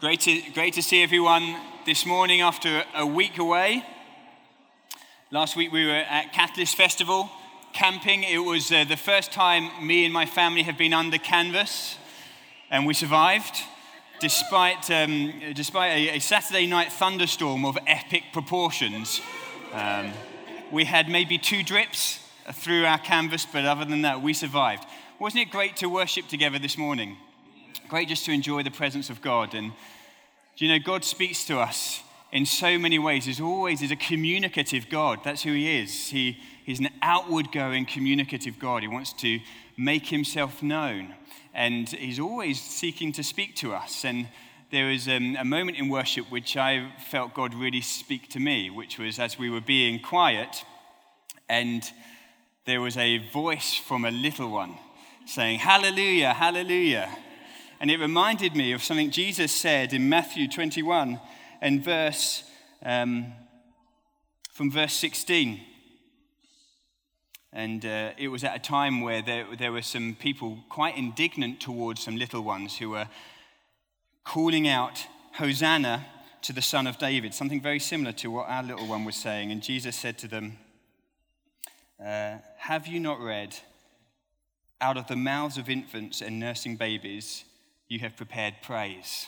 Great to, great to see everyone this morning after a week away. Last week we were at Catalyst Festival camping. It was uh, the first time me and my family have been under canvas, and we survived despite, um, despite a, a, Saturday night thunderstorm of epic proportions. Um, we had maybe two drips through our canvas, but other than that, we survived. Wasn't it great to worship together this morning? Great just to enjoy the presence of God. And you know, God speaks to us in so many ways. He's always is a communicative God. That's who He is. He, he's an outward going, communicative God. He wants to make Himself known. And He's always seeking to speak to us. And there was um, a moment in worship which I felt God really speak to me, which was as we were being quiet, and there was a voice from a little one saying, Hallelujah, Hallelujah. And it reminded me of something Jesus said in Matthew 21 and verse, um, from verse 16. And uh, it was at a time where there, there were some people quite indignant towards some little ones who were calling out, Hosanna to the Son of David, something very similar to what our little one was saying. And Jesus said to them, uh, Have you not read, out of the mouths of infants and nursing babies, you have prepared praise.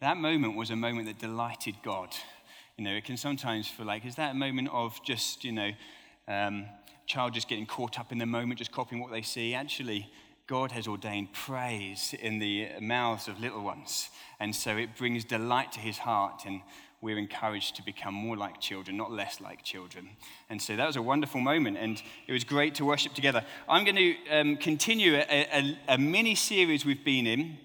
That moment was a moment that delighted God. You know, it can sometimes feel like, is that a moment of just, you know, um, child just getting caught up in the moment, just copying what they see? Actually, God has ordained praise in the mouths of little ones. And so it brings delight to his heart, and we're encouraged to become more like children, not less like children. And so that was a wonderful moment, and it was great to worship together. I'm going to um, continue a, a, a mini series we've been in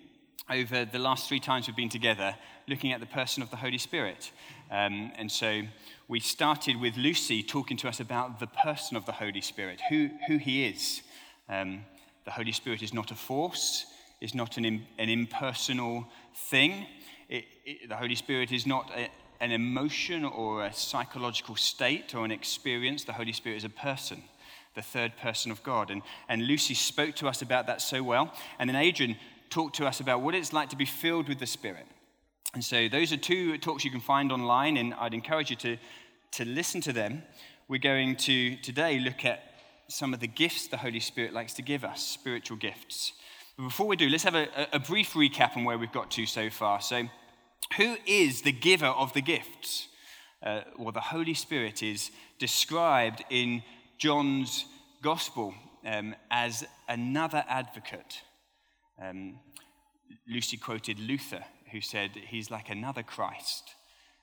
over the last three times we've been together looking at the person of the Holy Spirit. Um, and so we started with Lucy talking to us about the person of the Holy Spirit, who, who he is. Um, the Holy Spirit is not a force, is not an, an impersonal thing. It, it, the Holy Spirit is not a, an emotion or a psychological state or an experience. The Holy Spirit is a person the third person of God. And, and Lucy spoke to us about that so well. And then Adrian talk to us about what it's like to be filled with the Spirit. And so those are two talks you can find online, and I'd encourage you to, to listen to them. We're going to today look at some of the gifts the Holy Spirit likes to give us, spiritual gifts. But before we do, let's have a, a brief recap on where we've got to so far. So, who is the giver of the gifts? Uh, well, the Holy Spirit is described in John's Gospel um, as another advocate um, Lucy quoted Luther, who said, He's like another Christ.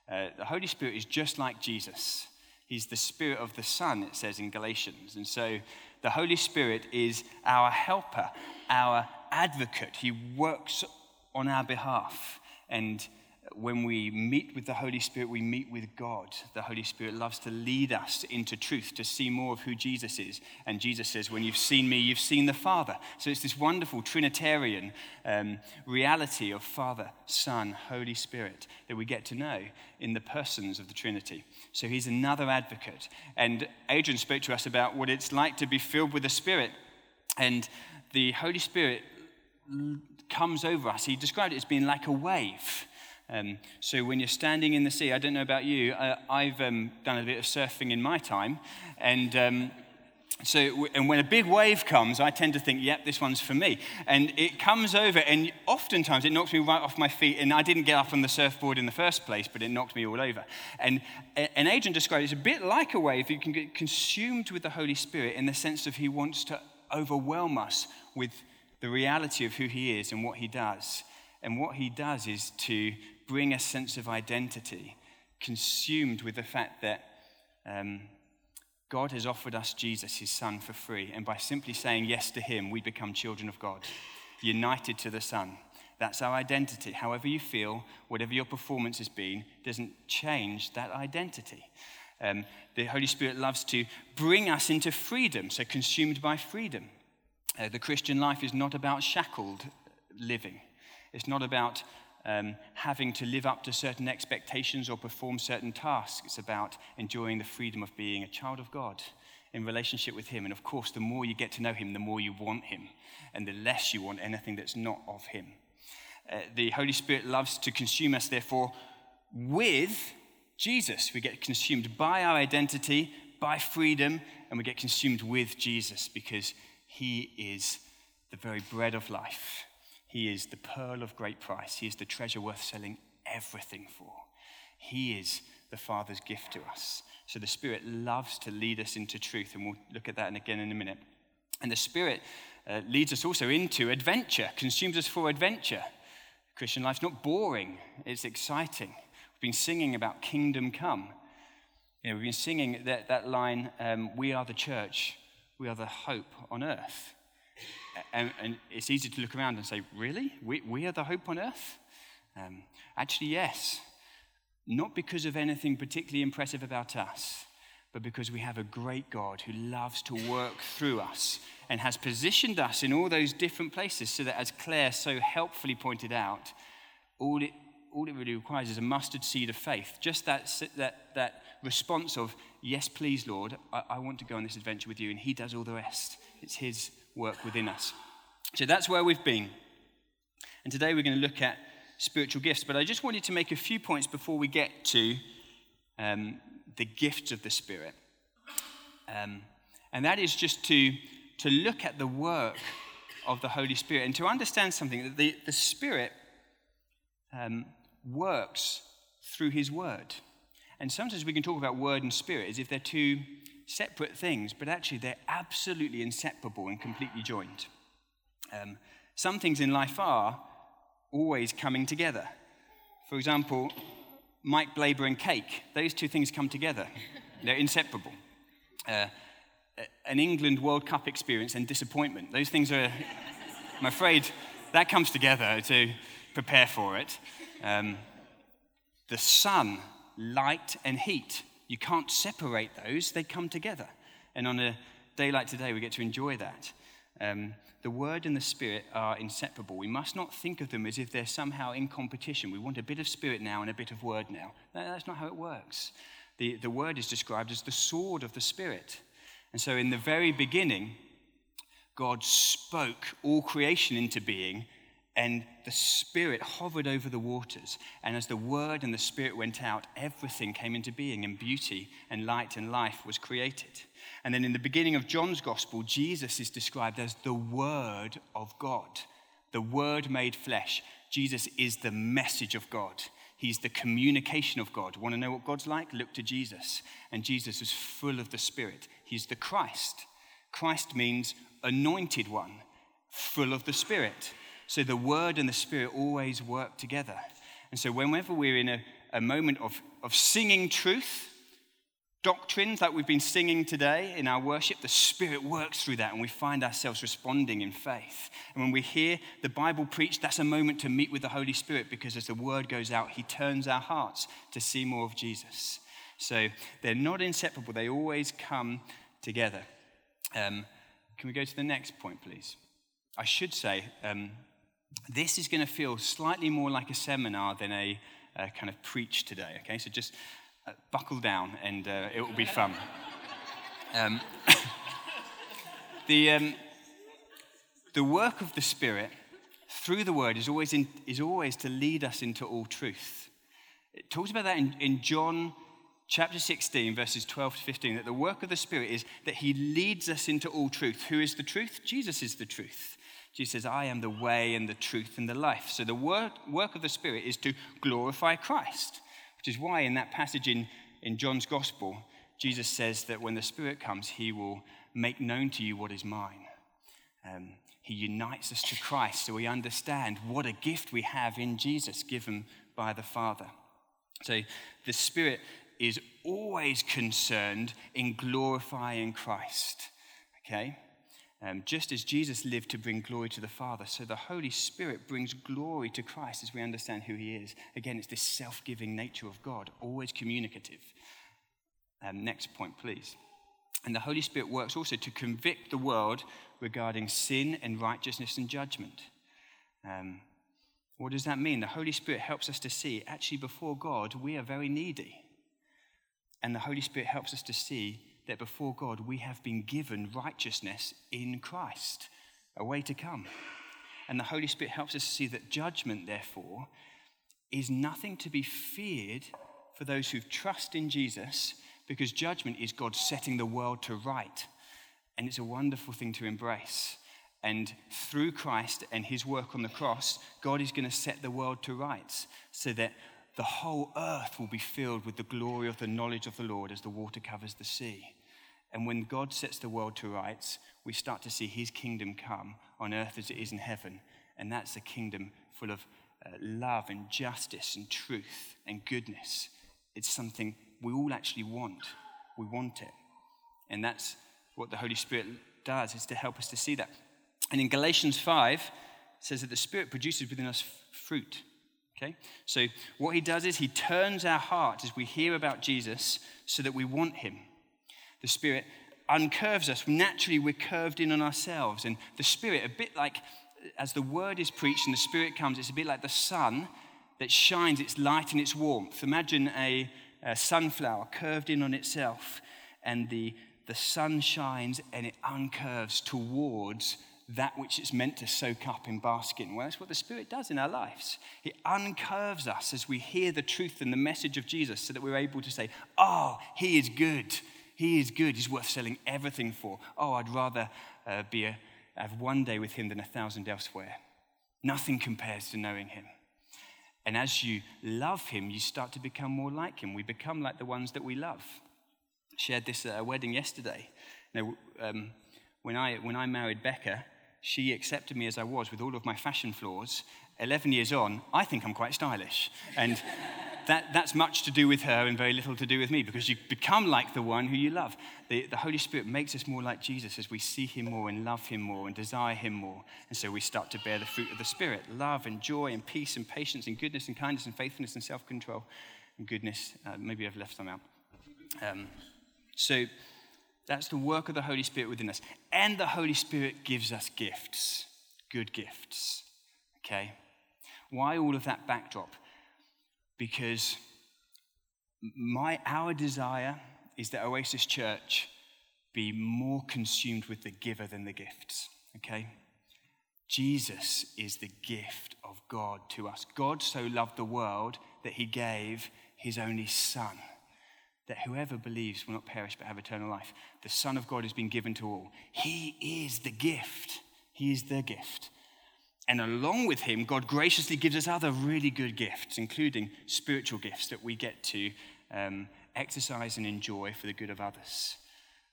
Uh, the Holy Spirit is just like Jesus. He's the Spirit of the Son, it says in Galatians. And so the Holy Spirit is our helper, our advocate. He works on our behalf. And when we meet with the Holy Spirit, we meet with God. The Holy Spirit loves to lead us into truth, to see more of who Jesus is. And Jesus says, When you've seen me, you've seen the Father. So it's this wonderful Trinitarian um, reality of Father, Son, Holy Spirit that we get to know in the persons of the Trinity. So he's another advocate. And Adrian spoke to us about what it's like to be filled with the Spirit. And the Holy Spirit comes over us. He described it as being like a wave um, so when you're standing in the sea, I don't know about you, uh, I've um, done a bit of surfing in my time, and um, so and when a big wave comes, I tend to think, "Yep, this one's for me." And it comes over, and oftentimes it knocks me right off my feet. And I didn't get up on the surfboard in the first place, but it knocked me all over. And Adrian described it as a bit like a wave. You can get consumed with the Holy Spirit in the sense of He wants to overwhelm us with the reality of who He is and what He does. And what He does is to bring a sense of identity, consumed with the fact that um, God has offered us Jesus, his son, for free. And by simply saying yes to him, we become children of God, united to the Son. That's our identity. However you feel, whatever your performance has been, doesn't change that identity. Um, the Holy Spirit loves to bring us into freedom, so consumed by freedom. Uh, the Christian life is not about shackled living. It's not about um, having to live up to certain expectations or perform certain tasks. It's about enjoying the freedom of being a child of God in relationship with Him. And of course, the more you get to know Him, the more you want Him, and the less you want anything that's not of Him. uh, the Holy Spirit loves to consume us, therefore, with Jesus. We get consumed by our identity, by freedom, and we get consumed with Jesus because he is the very bread of life. He is the pearl of great price. He is the treasure worth selling everything for. He is the Father's gift to us. So the Spirit loves to lead us into truth, and we'll look at that again in a minute. And the Spirit uh, leads us also into adventure, consumes us for adventure. Christian life's not boring, it's exciting. We've been singing about kingdom come. You know, we've been singing that, that line, um, We are the church, we are the hope on earth. And, and, it's easy to look around and say, Really? We, we are the hope on earth? Um, actually, yes. Not because of anything particularly impressive about us, but because we have a great God who loves to work through us and has positioned us in all those different places so that, as Claire so helpfully pointed out, all it, all it really requires is a mustard seed of faith. Just that, that, that response of, Yes, please, Lord, I, I want to go on this adventure with you, and He does all the rest. It's His work within us. So that's where we've been. And today we're going to look at spiritual gifts. But I just wanted to make a few points before we get to um, the gifts of the Spirit. Um, and that is just to, to look at the work of the Holy Spirit and to understand something that the, the Spirit um, works through His Word. And sometimes we can talk about Word and Spirit as if they're two separate things, but actually they're absolutely inseparable and completely joined. Um, some things in life are, always coming together. For example, Mike Blaber and cake, those two things come together. They're inseparable. Uh, an England World Cup experience and disappointment, those things are, I'm afraid, that comes together to prepare for it. Um, the sun, light, and heat, you can't separate those, they come together. And on a day like today, we get to enjoy that. Um, the Word and the Spirit are inseparable. We must not think of them as if they're somehow in competition. We want a bit of Spirit now and a bit of Word now. That's not how it works. The, the Word is described as the sword of the Spirit. And so, in the very beginning, God spoke all creation into being, and the Spirit hovered over the waters. And as the Word and the Spirit went out, everything came into being, and beauty and light and life was created. And then in the beginning of John's gospel, Jesus is described as the Word of God, the Word made flesh. Jesus is the message of God. He's the communication of God. Want to know what God's like? Look to Jesus. And Jesus is full of the Spirit. He's the Christ. Christ means anointed one, full of the Spirit. So the Word and the Spirit always work together. And so whenever we're in a, a moment of, of singing truth, doctrines that we've been singing today in our worship, the Spirit works through that and we find ourselves responding in faith. And when we hear the Bible preached, that's a moment to meet with the Holy Spirit because as the word goes out, He turns our hearts to see more of Jesus. So they're not inseparable, they always come together. Um, can we go to the next point, please? I should say, um, this is going to feel slightly more like a seminar than a, a kind of preach today, okay? So just uh, buckle down and uh, it will be fun. Um, the, um, the work of the Spirit through the Word is always, in, is always to lead us into all truth. It talks about that in, in John chapter 16, verses 12 to 15, that the work of the Spirit is that He leads us into all truth. Who is the truth? Jesus is the truth. Jesus says, I am the way and the truth and the life. So the work, of the Spirit is to glorify Christ. Which is why in that passage in, in John's Gospel, Jesus says that when the Spirit comes, he will make known to you what is mine. Um, he unites us to Christ so we understand what a gift we have in Jesus given by the Father. So the Spirit is always concerned in glorifying Christ. Okay? Um, just as Jesus lived to bring glory to the Father, so the Holy Spirit brings glory to Christ as we understand who He is. Again, it's this self giving nature of God, always communicative. Um, next point, please. And the Holy Spirit works also to convict the world regarding sin and righteousness and judgment. Um, what does that mean? The Holy Spirit helps us to see actually, before God, we are very needy. And the Holy Spirit helps us to see that before God we have been given righteousness in Christ, a way to come. And the Holy Spirit helps us to see that judgment, therefore, is nothing to be feared for those who trust in Jesus, because judgment is God setting the world to right. And it's a wonderful thing to embrace. And through Christ and his work on the cross, God is going to set the world to rights so that the whole earth will be filled with the glory of the knowledge of the Lord as the water covers the sea. And when God sets the world to rights, we start to see his kingdom come on earth as it is in heaven. And that's a kingdom full of uh, love and justice and truth and goodness. It's something we all actually want. We want it. And that's what the Holy Spirit does, is to help us to see that. And in Galatians 5, it says that the Spirit produces within us fruit. Okay? So what he does is he turns our heart as we hear about Jesus so that we want him. The Spirit uncurves us. Naturally, we're curved in on ourselves. And the Spirit, a bit like as the word is preached and the Spirit comes, it's a bit like the sun that shines its light and its warmth. Imagine a, a sunflower curved in on itself, and the, the sun shines and it uncurves towards that which it's meant to soak up and bask in. Well, that's what the Spirit does in our lives. It uncurves us as we hear the truth and the message of Jesus so that we're able to say, Oh, He is good. He is good. He's worth selling everything for. Oh, I'd rather uh, be a, have one day with Him than a thousand elsewhere. Nothing compares to knowing Him. And as you love Him, you start to become more like Him. We become like the ones that we love. I shared this at a wedding yesterday. Now, um, when, I, when I married Becca, she accepted me as I was with all of my fashion flaws. 11 years on, I think I'm quite stylish. And that, that's much to do with her and very little to do with me because you become like the one who you love. The, the Holy Spirit makes us more like Jesus as we see him more and love him more and desire him more. And so we start to bear the fruit of the Spirit love and joy and peace and patience and goodness and kindness and faithfulness and self control and goodness. Uh, maybe I've left some out. Um, so that's the work of the Holy Spirit within us. And the Holy Spirit gives us gifts, good gifts. Okay? Why all of that backdrop? Because my, our desire is that Oasis Church be more consumed with the giver than the gifts. Okay? Jesus is the gift of God to us. God so loved the world that he gave his only Son that whoever believes will not perish but have eternal life. The Son of God has been given to all. He is the gift. He is the gift. And along with him, God graciously gives us other really good gifts, including spiritual gifts that we get to um, exercise and enjoy for the good of others.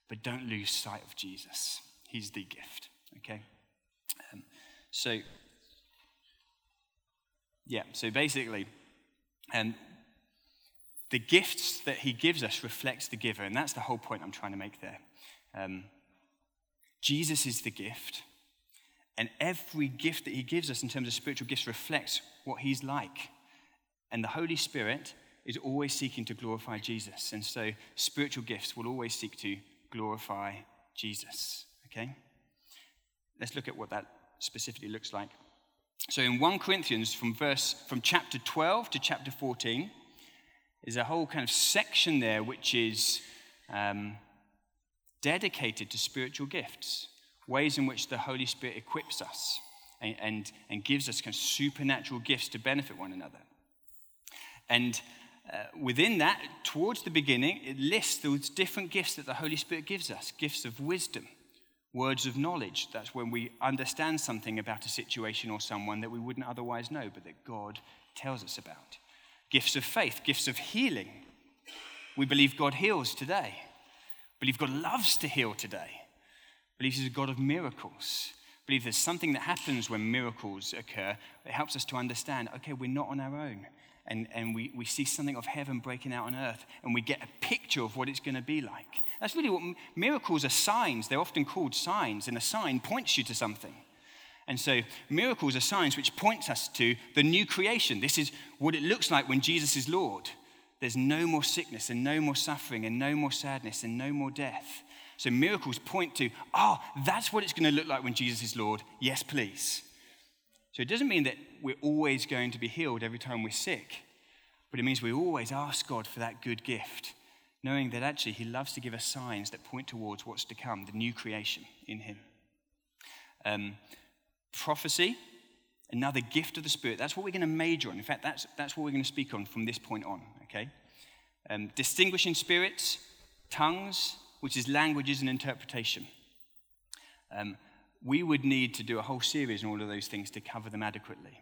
But don't lose sight of Jesus. He's the gift, okay? Um, so, yeah, so basically, um, the gifts that he gives us reflects the giver, and that's the whole point I'm trying to make there. Um, Jesus is the gift, and every gift that he gives us in terms of spiritual gifts reflects what he's like. And the Holy Spirit is always seeking to glorify Jesus, and so spiritual gifts will always seek to glorify Jesus. Okay? Let's look at what that specifically looks like. So in 1 Corinthians from verse from chapter 12 to chapter 14, is a whole kind of section there which is um, dedicated to spiritual gifts, ways in which the Holy Spirit equips us and, and, and gives us kind of supernatural gifts to benefit one another. And uh, within that, towards the beginning, it lists those different gifts that the Holy Spirit gives us gifts of wisdom, words of knowledge. That's when we understand something about a situation or someone that we wouldn't otherwise know, but that God tells us about gifts of faith, gifts of healing. We believe God heals today. Believe God loves to heal today. Believe He's a God of miracles. Believe there's something that happens when miracles occur that helps us to understand okay, we're not on our own. And, and we, we see something of heaven breaking out on earth, and we get a picture of what it's going to be like. That's really what miracles are signs. They're often called signs, and a sign points you to something. And so miracles are signs which points us to the new creation. This is what it looks like when Jesus is Lord. There's no more sickness and no more suffering and no more sadness and no more death. So miracles point to, oh, that's what it's going to look like when Jesus is Lord. Yes, please. So it doesn't mean that we're always going to be healed every time we're sick, but it means we always ask God for that good gift, knowing that actually He loves to give us signs that point towards what's to come, the new creation in Him. Um, prophecy another gift of the Spirit. That's what we're going to major on. In fact, that's, that's what we're going to speak on from this point on, okay? Um, distinguishing spirits, tongues, which is languages and interpretation. Um, we would need to do a whole series on all of those things to cover them adequately.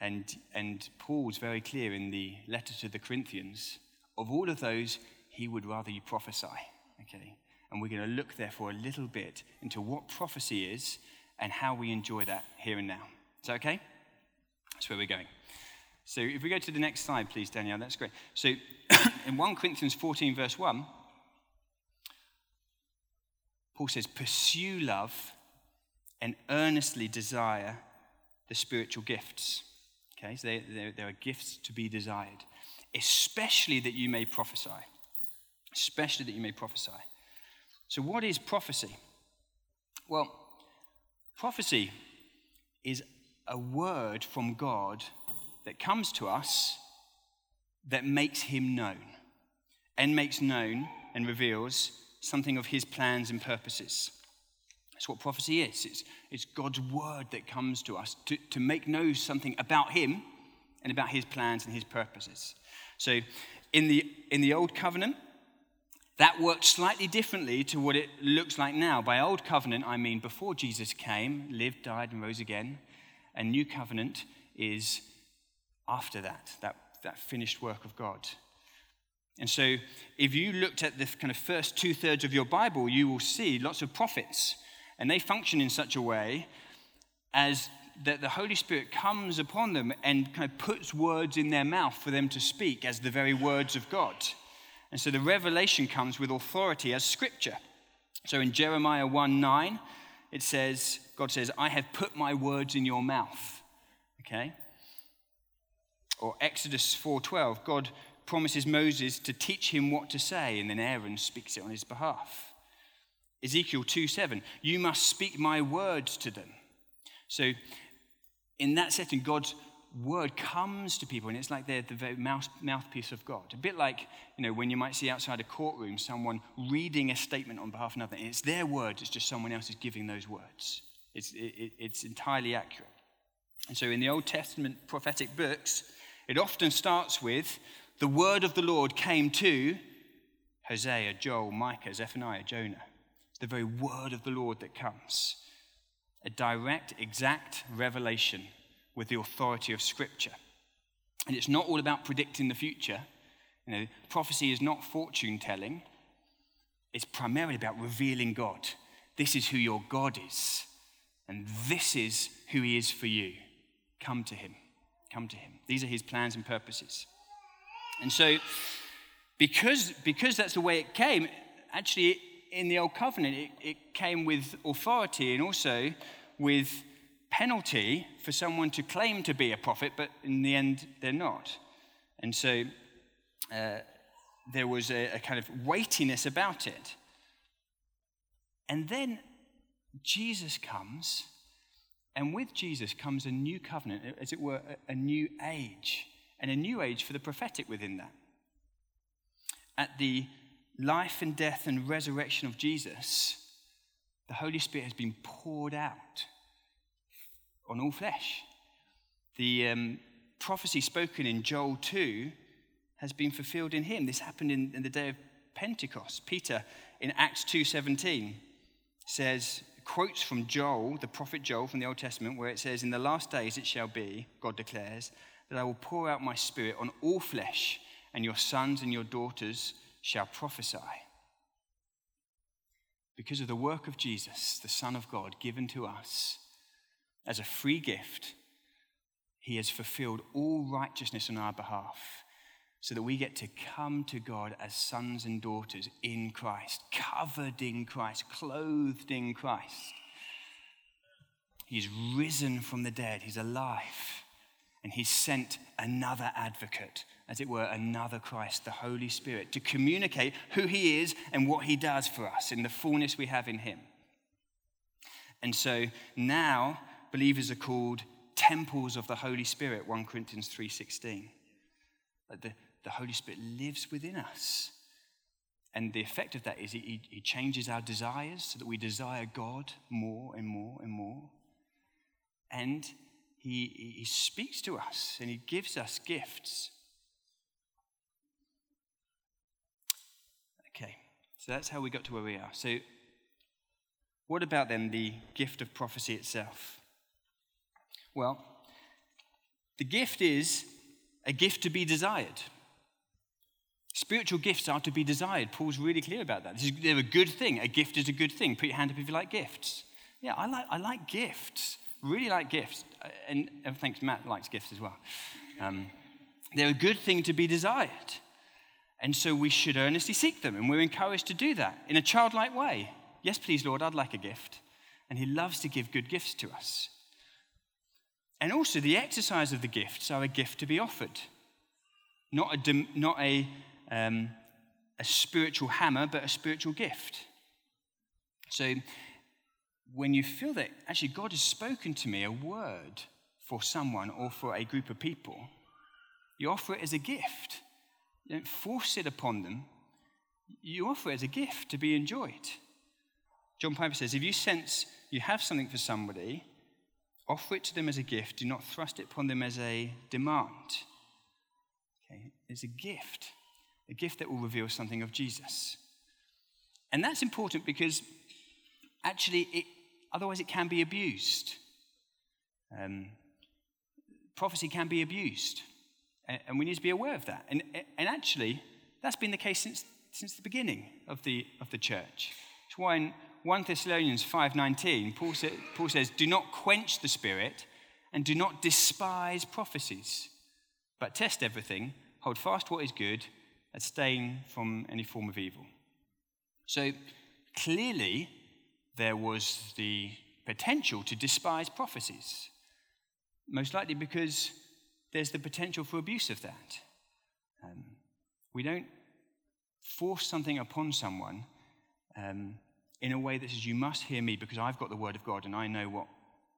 And, and Paul's very clear in the letter to the Corinthians of all of those, he would rather you prophesy, okay? And we're going to look, therefore, a little bit into what prophecy is and how we enjoy that here and now. Is that okay? That's where we're going. So if we go to the next slide, please, Danielle, that's great. So in 1 Corinthians 14, verse 1, Paul says, Pursue love and earnestly desire the spiritual gifts. Okay, so there, are gifts to be desired, especially that you may prophesy. Especially that you may prophesy. So, what is prophecy? Well, prophecy is a word from God that comes to us that makes him known and makes known and reveals something of his plans and purposes. That's what prophecy is. It's, it's God's word that comes to us to, to make known something about him and about his plans and his purposes. So in the, in the Old Covenant, that worked slightly differently to what it looks like now. By Old Covenant, I mean before Jesus came, lived, died, and rose again. And New Covenant is after that, that, that finished work of God. And so, if you looked at the kind of first two thirds of your Bible, you will see lots of prophets. And they function in such a way as that the Holy Spirit comes upon them and kind of puts words in their mouth for them to speak as the very words of God. And so the revelation comes with authority as scripture. So in Jeremiah 1 9, it says, God says, I have put my words in your mouth. Okay? Or Exodus 4:12, God promises Moses to teach him what to say, and then Aaron speaks it on his behalf. Ezekiel 2:7, you must speak my words to them. So in that setting, God's word comes to people, and it's like they're the very mouth, mouthpiece of God. A bit like, you know, when you might see outside a courtroom someone reading a statement on behalf of another, and it's their words, it's just someone else is giving those words. It's, it, it's entirely accurate. And so in the Old Testament prophetic books, it often starts with the word of the Lord came to Hosea, Joel, Micah, Zephaniah, Jonah. The very word of the Lord that comes. A direct, exact revelation with the authority of Scripture. And it's not all about predicting the future. You know, prophecy is not fortune telling, it's primarily about revealing God. This is who your God is, and this is who He is for you. Come to Him. Come to Him. These are His plans and purposes. And so, because, because that's the way it came, actually, in the Old Covenant, it, it came with authority and also with penalty for someone to claim to be a prophet, but in the end, they're not. And so uh, there was a, a kind of weightiness about it. And then Jesus comes, and with Jesus comes a new covenant, as it were, a, a new age, and a new age for the prophetic within that. At the life and death and resurrection of Jesus, the Holy Spirit has been poured out on all flesh. The um, prophecy spoken in Joel 2 has been fulfilled in him. This happened in, in the day of Pentecost. Peter in Acts 2:17 says, quotes from Joel, the prophet Joel from the Old Testament, where it says, In the last days it shall be, God declares, that I will pour out my spirit on all flesh, and your sons and your daughters shall prophesy. Because of the work of Jesus, the Son of God, given to us, as a free gift, he has fulfilled all righteousness on our behalf so that we get to come to God as sons and daughters in Christ, covered in Christ, clothed in Christ. He's risen from the dead, he's alive, and he sent another advocate, as it were, another Christ, the Holy Spirit, to communicate who he is and what he does for us in the fullness we have in him. And so now believers are called temples of the Holy Spirit, 1 Corinthians 3.16. The, the Holy Spirit lives within us. And the effect of that is he, he changes our desires so that we desire God more and more and more. And he, he speaks to us and he gives us gifts. Okay, so that's how we got to where we are. So, what about then the gift of prophecy itself? Well, the gift is a gift to be desired. Spiritual gifts are to be desired. Paul's really clear about that. they're a good thing. A gift is a good thing. Put your hand up if you like gifts. Yeah, I like, I like gifts. Really like gifts. Uh, and, thanks, Matt likes gifts as well. Um, they're a good thing to be desired. And so we should earnestly seek them. And we're encouraged to do that in a childlike way. Yes, please, Lord, I'd like a gift. And He loves to give good gifts to us. And also, the exercise of the gifts are a gift to be offered, not a, not a um, a spiritual hammer, but a spiritual gift. So when you feel that actually God has spoken to me a word for someone or for a group of people, you offer it as a gift. You don't force it upon them, you offer it as a gift to be enjoyed. John Piper says if you sense you have something for somebody, offer it to them as a gift. Do not thrust it upon them as a demand. Okay? It's a gift a gift that will reveal something of Jesus. And that's important because actually, it, otherwise, it can be abused. Um, prophecy can be abused, and, and, we need to be aware of that. And, and actually, that's been the case since, since the beginning of the, of the church. It's why in 1 Thessalonians 5.19, Paul, say, Paul says, Do not quench the spirit and do not despise prophecies, but test everything, hold fast what is good, abstain from any form of evil. So clearly, there was the potential to despise prophecies, most likely because there's the potential for abuse of that. Um, we don't force something upon someone um, in a way that says, You must hear me because I've got the word of God and I know what,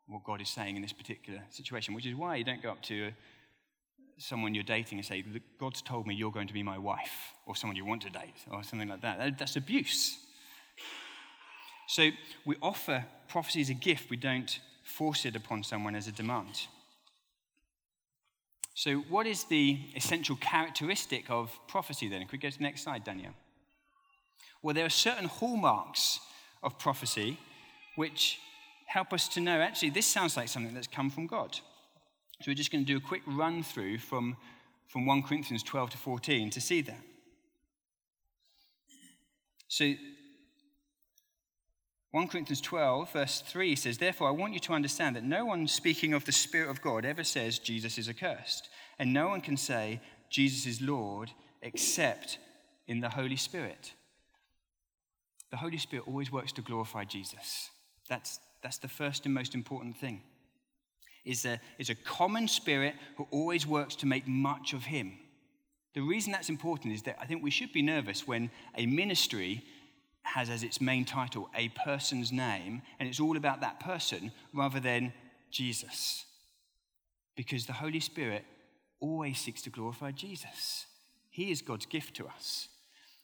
what God is saying in this particular situation, which is why you don't go up to a, someone you're dating and say, God's told me you're going to be my wife, or someone you want to date, or something like that. That's abuse. So we offer prophecy as a gift, we don't force it upon someone as a demand. So, what is the essential characteristic of prophecy then? Could we go to the next slide, Daniel? Well, there are certain hallmarks of prophecy which help us to know actually, this sounds like something that's come from God. So we're just going to do a quick run through from, from 1 Corinthians 12 to 14 to see that. So 1 Corinthians 12, verse 3 says, Therefore, I want you to understand that no one speaking of the Spirit of God ever says Jesus is accursed. And no one can say Jesus is Lord except in the Holy Spirit. The Holy Spirit always works to glorify Jesus. That's, that's the first and most important thing is a, is a common spirit who always works to make much of him. The reason that's important is that I think we should be nervous when a ministry has as its main title a person's name and it's all about that person rather than Jesus. Because the Holy Spirit always seeks to glorify Jesus. He is God's gift to us.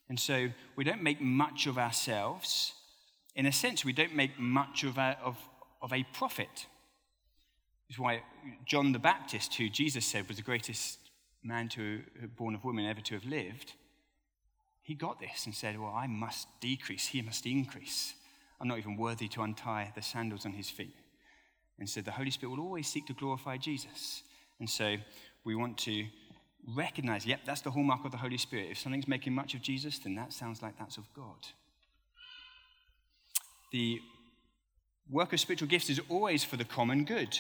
And so we don't make much of ourselves. In a sense, we don't make much of, of, of a prophet It's why John the Baptist, who Jesus said was the greatest man to born of woman ever to have lived, he got this and said, Well, I must decrease, he must increase. I'm not even worthy to untie the sandals on his feet. And so the Holy Spirit will always seek to glorify Jesus. And so we want to recognize, yep, that's the hallmark of the Holy Spirit. If something's making much of Jesus, then that sounds like that's of God. The work of spiritual gifts is always for the common good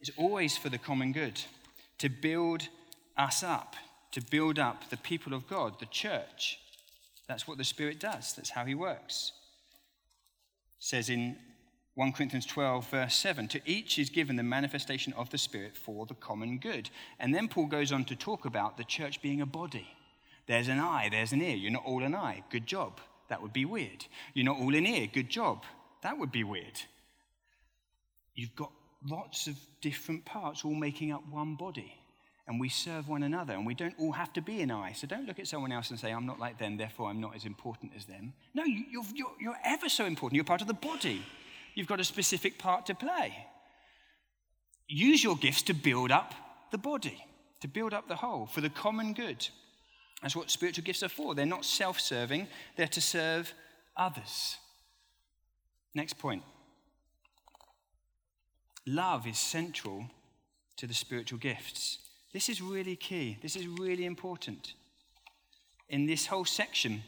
It's always for the common good, to build us up, to build up the people of God, the church. That's what the Spirit does, that's how He works. It says in 1 Corinthians 12, verse 7 To each is given the manifestation of the Spirit for the common good. And then Paul goes on to talk about the church being a body. There's an eye, there's an ear. You're not all an eye. Good job. That would be weird. You're not all an ear. Good job. That would be weird. You've got lots of different parts all making up one body. And we serve one another, and we don't all have to be an eye. So don't look at someone else and say, I'm not like them, therefore I'm not as important as them. No, you're, you're, you're ever so important. You're part of the body. You've got a specific part to play. use your gifts to build up the body, to build up the whole, for the common good. That's what spiritual gifts are for. They're not self serving, they're to serve others. Next point love is central to the spiritual gifts. This is really key, this is really important. In this whole section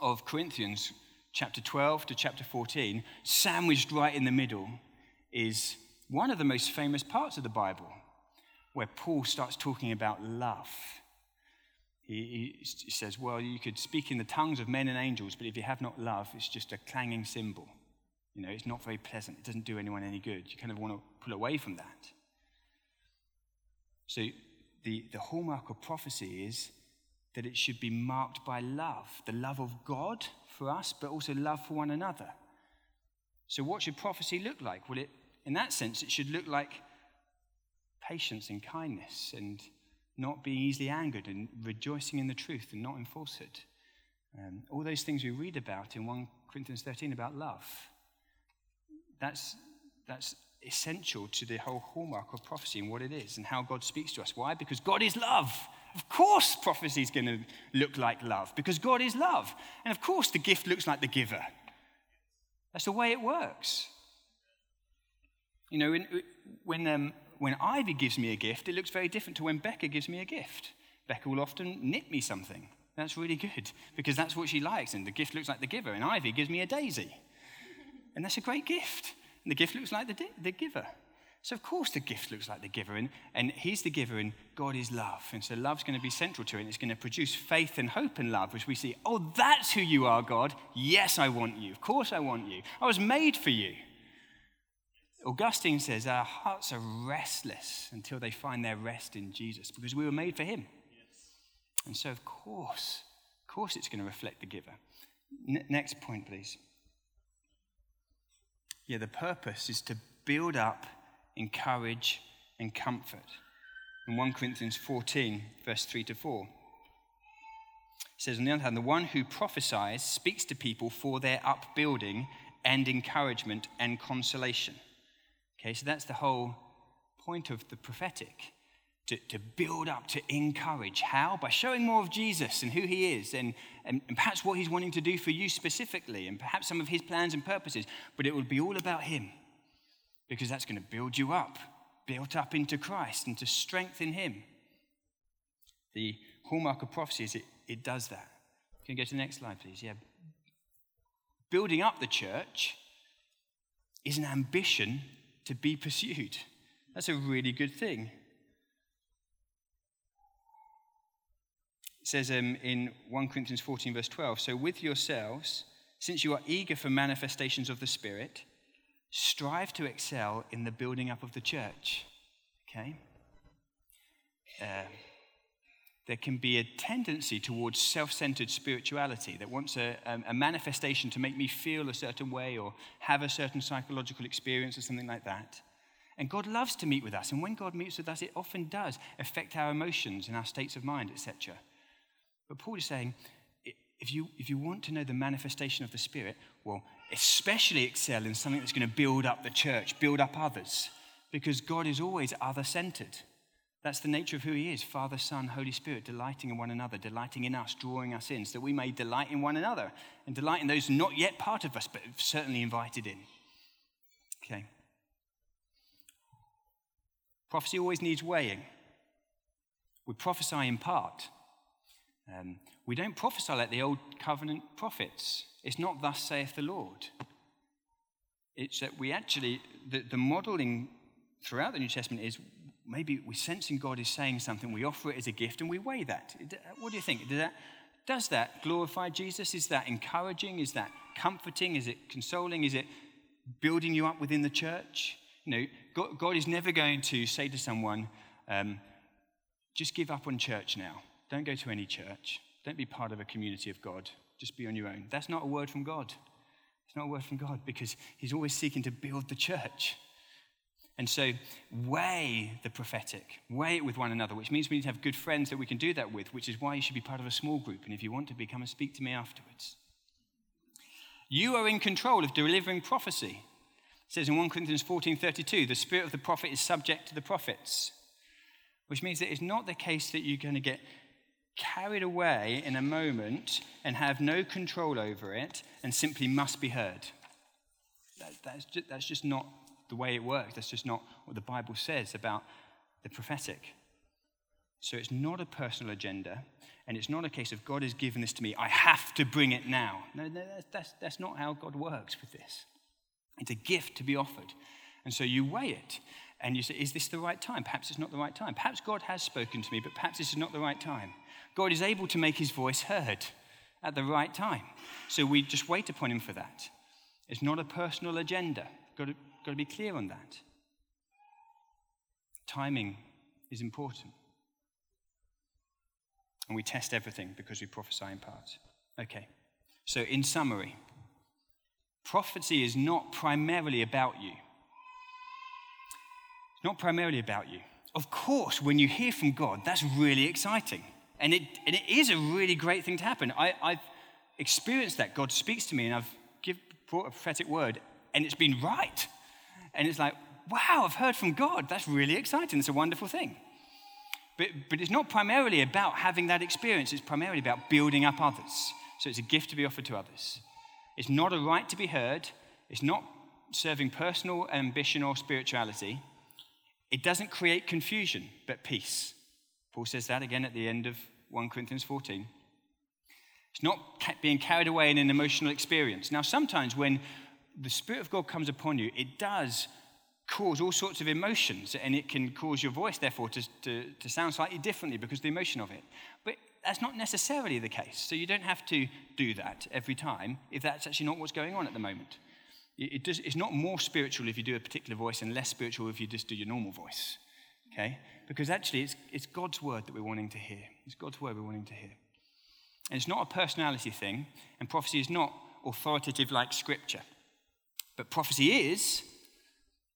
of Corinthians, chapter 12 to chapter 14, sandwiched right in the middle, is one of the most famous parts of the Bible, where Paul starts talking about love. He, he, says, Well, you could speak in the tongues of men and angels, but if you have not love, it's just a clanging cymbal. You know, it's not very pleasant. It doesn't do anyone any good. You kind of want to pull away from that. So, the, the hallmark of prophecy is that it should be marked by love the love of God for us, but also love for one another. So, what should prophecy look like? Well, it, in that sense, it should look like patience and kindness and not being easily angered and rejoicing in the truth and not in falsehood. Um, all those things we read about in 1 Corinthians 13 about love. That's, that's essential to the whole hallmark of prophecy and what it is and how God speaks to us. Why? Because God is love. Of course, prophecy is going to look like love because God is love. And of course, the gift looks like the giver. That's the way it works. You know, when, when um, when Ivy gives me a gift, it looks very different to when Becca gives me a gift. Becca will often knit me something. That's really good because that's what she likes, and the gift looks like the giver. And Ivy gives me a daisy, and that's a great gift. And the gift looks like the, di- the giver. So, of course, the gift looks like the giver, and, and he's the giver, and God is love. And so, love's going to be central to it, and it's going to produce faith and hope and love, which we see, oh, that's who you are, God. Yes, I want you. Of course, I want you. I was made for you. Augustine says our hearts are restless until they find their rest in Jesus because we were made for him. Yes. And so, of course, of course, it's going to reflect the giver. N- next point, please. Yeah, the purpose is to build up, encourage, and comfort. In 1 Corinthians 14, verse 3 to 4. It says, on the other hand, the one who prophesies speaks to people for their upbuilding and encouragement and consolation. Okay, so that's the whole point of the prophetic to, to build up, to encourage. How? By showing more of Jesus and who he is, and, and, and perhaps what he's wanting to do for you specifically, and perhaps some of his plans and purposes. But it will be all about him because that's going to build you up, built up into Christ and to strengthen him. The hallmark of prophecy is it, it does that. Can you go to the next slide, please? Yeah. Building up the church is an ambition to be pursued. That's a really good thing. It says um, in 1 Corinthians 14, verse 12 So with yourselves, since you are eager for manifestations of the Spirit, strive to excel in the building up of the church. Okay? Uh, there can be a tendency towards self centered spirituality that wants a, a, manifestation to make me feel a certain way or have a certain psychological experience or something like that. And God loves to meet with us. And when God meets with us, it often does affect our emotions and our states of mind, etc. But Paul is saying, if you, if you want to know the manifestation of the Spirit, well, especially excel in something that's going to build up the church, build up others, because God is always other centered. That's the nature of who He is Father, Son, Holy Spirit, delighting in one another, delighting in us, drawing us in, so that we may delight in one another and delight in those not yet part of us, but certainly invited in. Okay. Prophecy always needs weighing. We prophesy in part. Um, we don't prophesy like the old covenant prophets. It's not, thus saith the Lord. It's that we actually, the, the modeling throughout the New Testament is maybe we're sensing God is saying something, we offer it as a gift, and we weigh that. What do you think? Does that, does that glorify Jesus? Is that encouraging? Is that comforting? Is it consoling? Is it building you up within the church? You know, God, God is never going to say to someone, um, just give up on church now. Don't go to any church. Don't be part of a community of God. Just be on your own. That's not a word from God. It's not a word from God because He's always seeking to build the church. And so, weigh the prophetic, weigh it with one another, which means we need to have good friends that we can do that with, which is why you should be part of a small group. And if you want to be, come and speak to me afterwards. You are in control of delivering prophecy. It says in 1 Corinthians 14:32, the spirit of the prophet is subject to the prophets, which means that it's not the case that you're going to get carried away in a moment and have no control over it and simply must be heard. That, that's, just, that's just not the way it works. That's just not what the Bible says about the prophetic. So it's not a personal agenda, and it's not a case of God has given this to me, I have to bring it now. No, that's, that's, that's not how God works with this. It's a gift to be offered. And so you weigh it and you say, Is this the right time? Perhaps it's not the right time. Perhaps God has spoken to me, but perhaps this is not the right time. God is able to make his voice heard at the right time. So we just wait upon him for that. It's not a personal agenda. Got to, got to be clear on that. Timing is important. And we test everything because we prophesy in part. Okay. So, in summary, prophecy is not primarily about you. Not primarily about you. Of course, when you hear from God, that's really exciting. And it, and it is a really great thing to happen. I, I've experienced that. God speaks to me, and I've give, brought a prophetic word, and it's been right. And it's like, wow, I've heard from God. That's really exciting. It's a wonderful thing. But, but it's not primarily about having that experience, it's primarily about building up others. So it's a gift to be offered to others. It's not a right to be heard, it's not serving personal ambition or spirituality. It doesn't create confusion, but peace. Paul says that again at the end of 1 Corinthians 14. It's not being carried away in an emotional experience. Now, sometimes when the Spirit of God comes upon you, it does cause all sorts of emotions, and it can cause your voice, therefore, to, to, to sound slightly differently because of the emotion of it. But that's not necessarily the case. So you don't have to do that every time if that's actually not what's going on at the moment. It does, it's not more spiritual if you do a particular voice and less spiritual if you just do your normal voice. Okay? Because actually, it's, it's God's word that we're wanting to hear. It's God's word we're wanting to hear. And it's not a personality thing, and prophecy is not authoritative like scripture. But prophecy is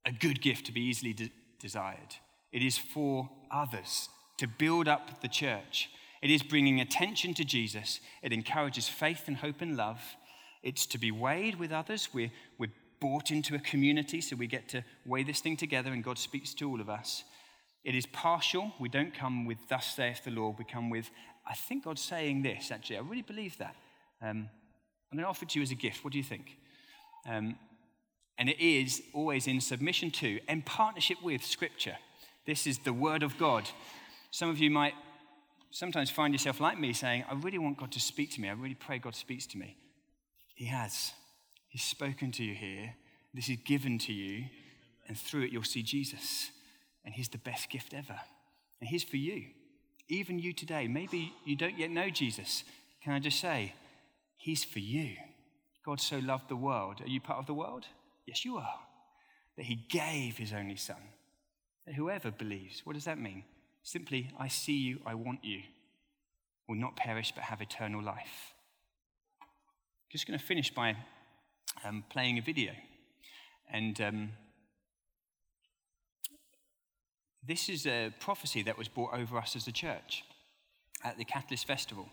a good gift to be easily de- desired. It is for others to build up the church. It is bringing attention to Jesus. It encourages faith and hope and love. It's to be weighed with others. We're, we're brought into a community, so we get to weigh this thing together, and God speaks to all of us. It is partial. We don't come with, Thus saith the Lord. We come with, I think God's saying this, actually. I really believe that. Um, I'm going to offer it to you as a gift. What do you think? Um, and it is always in submission to and partnership with Scripture. This is the Word of God. Some of you might sometimes find yourself like me saying, I really want God to speak to me. I really pray God speaks to me. He has. He's spoken to you here. This is given to you. And through it, you'll see Jesus. And He's the best gift ever. And He's for you. Even you today. Maybe you don't yet know Jesus. Can I just say, He's for you. God so loved the world. Are you part of the world? Yes, you are. That he gave his only son. That whoever believes, what does that mean? Simply, I see you, I want you, will not perish but have eternal life. Just going to finish by um, playing a video. And um, this is a prophecy that was brought over us as a church at the Catalyst Festival.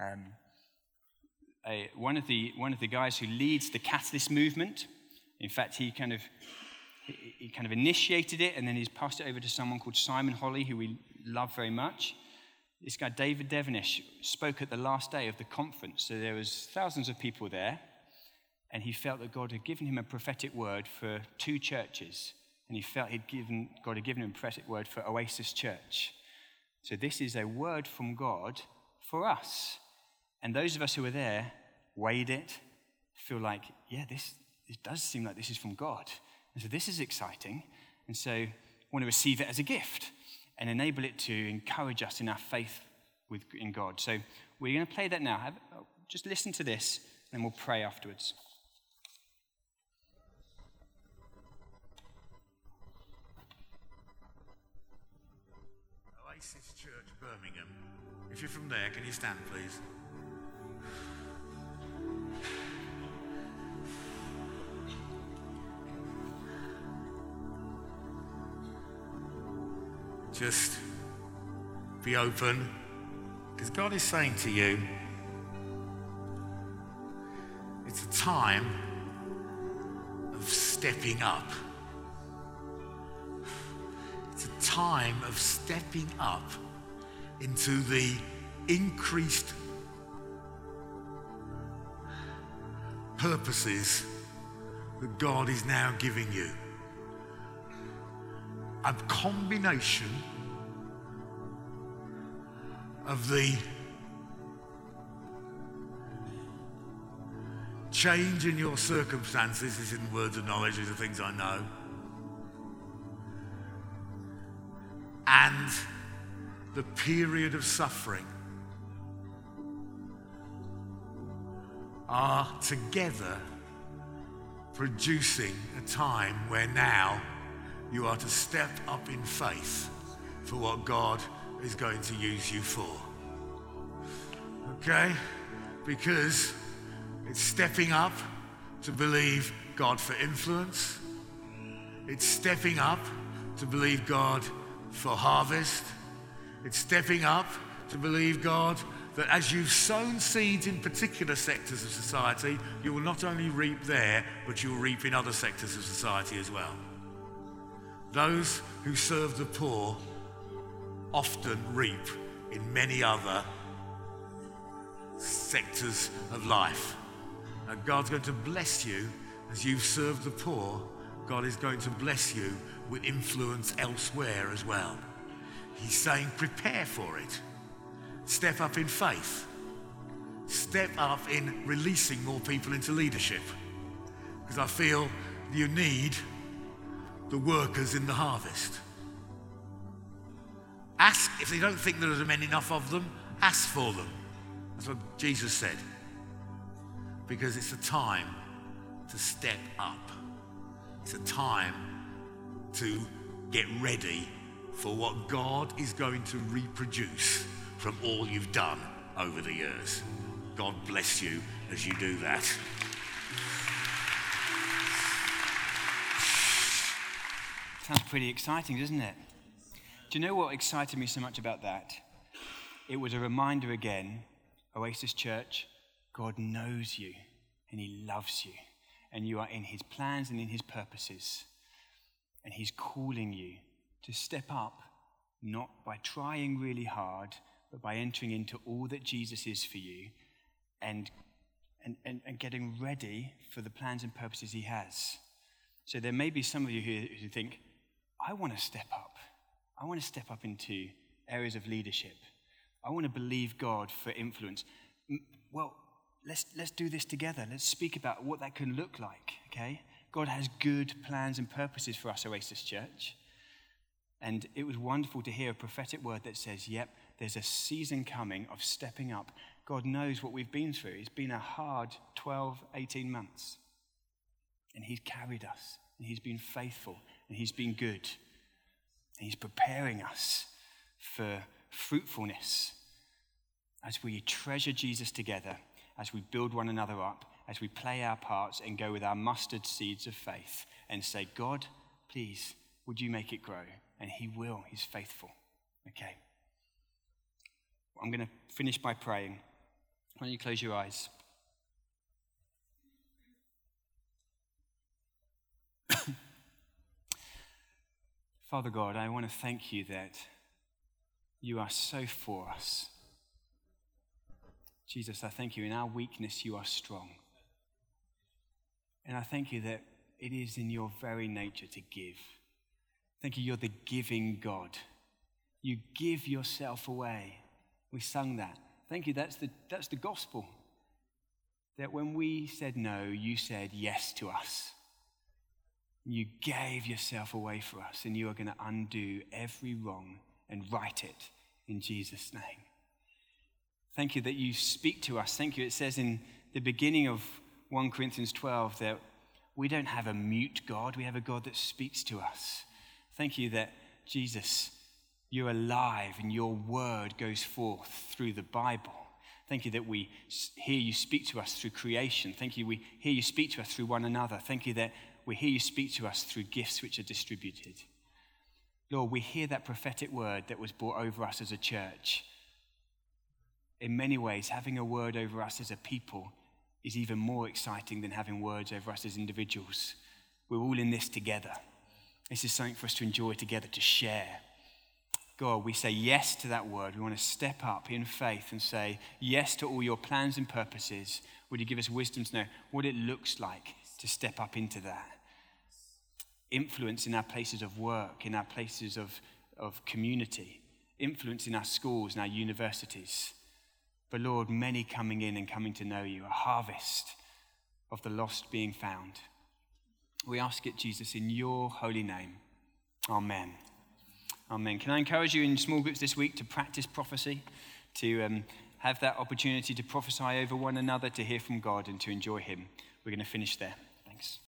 Um, a, one, of the, one of the guys who leads the Catalyst movement in fact, he kind of he kind of initiated it, and then he's passed it over to someone called Simon Holley, who we love very much. This guy, David Devenish, spoke at the last day of the conference. So there was thousands of people there, and he felt that God had given him a prophetic word for two churches, and he felt he'd given, God had given him a prophetic word for Oasis Church. So this is a word from God for us. And those of us who were there weighed it, feel like, yeah, this, it does seem like this is from God. And so this is exciting. And so want to receive it as a gift and enable it to encourage us in our faith with, in God. So we're going to play that now. Have, uh, just listen to this, and we'll pray afterwards. Oasis Church, Birmingham. If you're from there, can you stand, please? Just be open because God is saying to you, it's a time of stepping up. It's a time of stepping up into the increased purposes that God is now giving you. A combination of the change in your circumstances, this isn't words of knowledge, these are things I know, and the period of suffering are together producing a time where now you are to step up in faith for what God is going to use you for. Okay? Because it's stepping up to believe God for influence. It's stepping up to believe God for harvest. It's stepping up to believe God that as you've sown seeds in particular sectors of society, you will not only reap there, but you will reap in other sectors of society as well. Those who serve the poor often reap in many other sectors of life. And God's going to bless you as you serve the poor. God is going to bless you with influence elsewhere as well. He's saying, prepare for it. Step up in faith. Step up in releasing more people into leadership. Because I feel you need the workers in the harvest. Ask, if they don't think there are many enough of them, ask for them. That's what Jesus said. Because it's a time to step up. It's a time to get ready for what God is going to reproduce from all you've done over the years. God bless you as you do that. Sounds pretty exciting, doesn't it? Do you know what excited me so much about that? It was a reminder again Oasis Church, God knows you and He loves you, and you are in His plans and in His purposes. And He's calling you to step up, not by trying really hard, but by entering into all that Jesus is for you and, and, and, and getting ready for the plans and purposes He has. So there may be some of you who, who think, I want to step up. I want to step up into areas of leadership. I want to believe God for influence. Well, let's, let's do this together. Let's speak about what that can look like, okay? God has good plans and purposes for us, Oasis Church. And it was wonderful to hear a prophetic word that says, yep, there's a season coming of stepping up. God knows what we've been through. It's been a hard 12, 18 months. And He's carried us, and He's been faithful, and He's been good. And He's preparing us for fruitfulness as we treasure Jesus together, as we build one another up, as we play our parts and go with our mustard seeds of faith and say, God, please, would you make it grow? And He will. He's faithful. Okay. I'm going to finish by praying. Why don't you close your eyes? Father God, I want to thank you that you are so for us. Jesus, I thank you. In our weakness, you are strong. And I thank you that it is in your very nature to give. Thank you, you're the giving God. You give yourself away. We sung that. Thank you, that's the, that's the gospel. That when we said no, you said yes to us. You gave yourself away for us, and you are going to undo every wrong and right it in Jesus' name. Thank you that you speak to us. Thank you. It says in the beginning of 1 Corinthians 12 that we don't have a mute God, we have a God that speaks to us. Thank you that Jesus, you're alive and your word goes forth through the Bible. Thank you that we hear you speak to us through creation. Thank you we hear you speak to us through one another. Thank you that we hear you speak to us through gifts which are distributed. Lord, we hear that prophetic word that was brought over us as a church. In many ways, having a word over us as a people is even more exciting than having words over us as individuals. We're all in this together. This is something for us to enjoy together, to share. God, we say yes to that word. We want to step up in faith and say yes to all your plans and purposes. Would you give us wisdom to know what it looks like to step up into that? Influence in our places of work, in our places of, of community, influence in our schools and our universities. But Lord, many coming in and coming to know you, a harvest of the lost being found. We ask it, Jesus, in your holy name. Amen. Amen. Can I encourage you in small groups this week to practice prophecy, to um, have that opportunity to prophesy over one another, to hear from God, and to enjoy Him? We're going to finish there. Thanks.